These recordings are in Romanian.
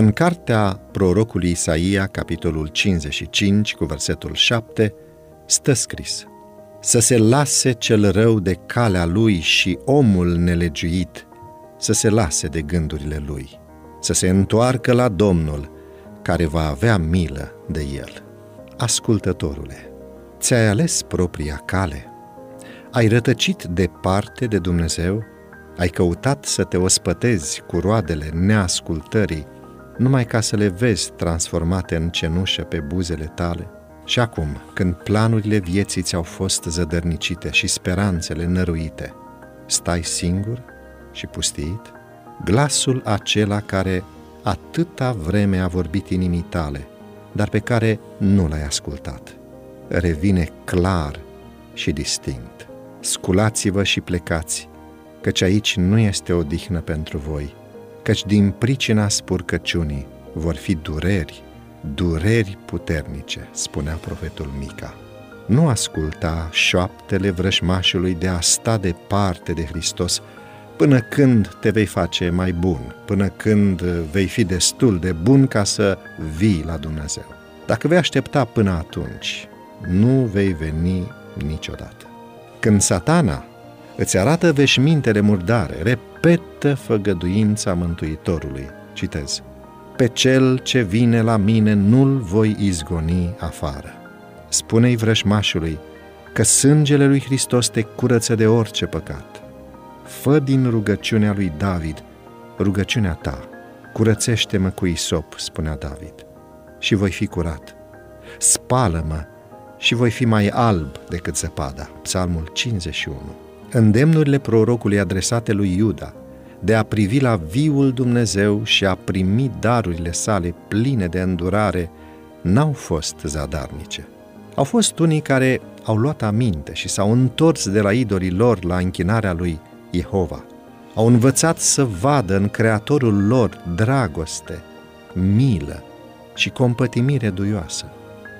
În cartea prorocului Isaia, capitolul 55, cu versetul 7, stă scris Să se lase cel rău de calea lui și omul nelegiuit să se lase de gândurile lui, să se întoarcă la Domnul, care va avea milă de el. Ascultătorule, ți-ai ales propria cale? Ai rătăcit departe de Dumnezeu? Ai căutat să te ospătezi cu roadele neascultării, numai ca să le vezi transformate în cenușă pe buzele tale? Și acum, când planurile vieții ți-au fost zădărnicite și speranțele năruite, stai singur și pustit? Glasul acela care atâta vreme a vorbit inimii tale, dar pe care nu l-ai ascultat. Revine clar și distinct. Sculați-vă și plecați, căci aici nu este o dihnă pentru voi, căci din pricina spurcăciunii vor fi dureri, dureri puternice, spunea profetul Mica. Nu asculta șoaptele vrășmașului de a sta departe de Hristos, până când te vei face mai bun, până când vei fi destul de bun ca să vii la Dumnezeu. Dacă vei aștepta până atunci, nu vei veni niciodată. Când satana îți arată veșmintele murdare, repetă făgăduința Mântuitorului. Citez. Pe cel ce vine la mine nu-l voi izgoni afară. Spune-i vrășmașului că sângele lui Hristos te curăță de orice păcat fă din rugăciunea lui David rugăciunea ta. Curățește-mă cu isop, spunea David, și voi fi curat. Spală-mă și voi fi mai alb decât zăpada. Psalmul 51. Îndemnurile prorocului adresate lui Iuda de a privi la viul Dumnezeu și a primi darurile sale pline de îndurare n-au fost zadarnice. Au fost unii care au luat aminte și s-au întors de la idolii lor la închinarea lui Jehova. Au învățat să vadă în Creatorul lor dragoste, milă și compătimire duioasă.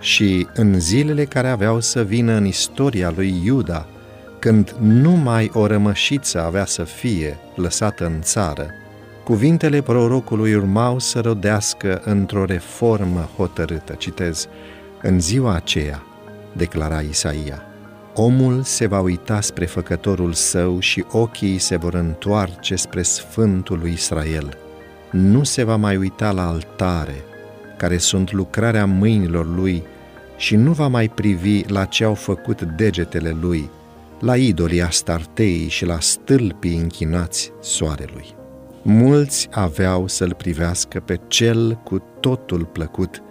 Și în zilele care aveau să vină în istoria lui Iuda, când numai o rămășiță avea să fie lăsată în țară, cuvintele prorocului urmau să rodească într-o reformă hotărâtă. Citez, în ziua aceea, declara Isaia, Omul se va uita spre făcătorul său și ochii se vor întoarce spre Sfântul lui Israel. Nu se va mai uita la altare, care sunt lucrarea mâinilor lui, și nu va mai privi la ce au făcut degetele lui, la idolii astartei și la stâlpii închinați soarelui. Mulți aveau să-l privească pe cel cu totul plăcut,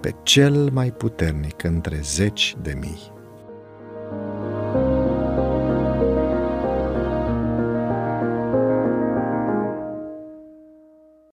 pe cel mai puternic între zeci de mii.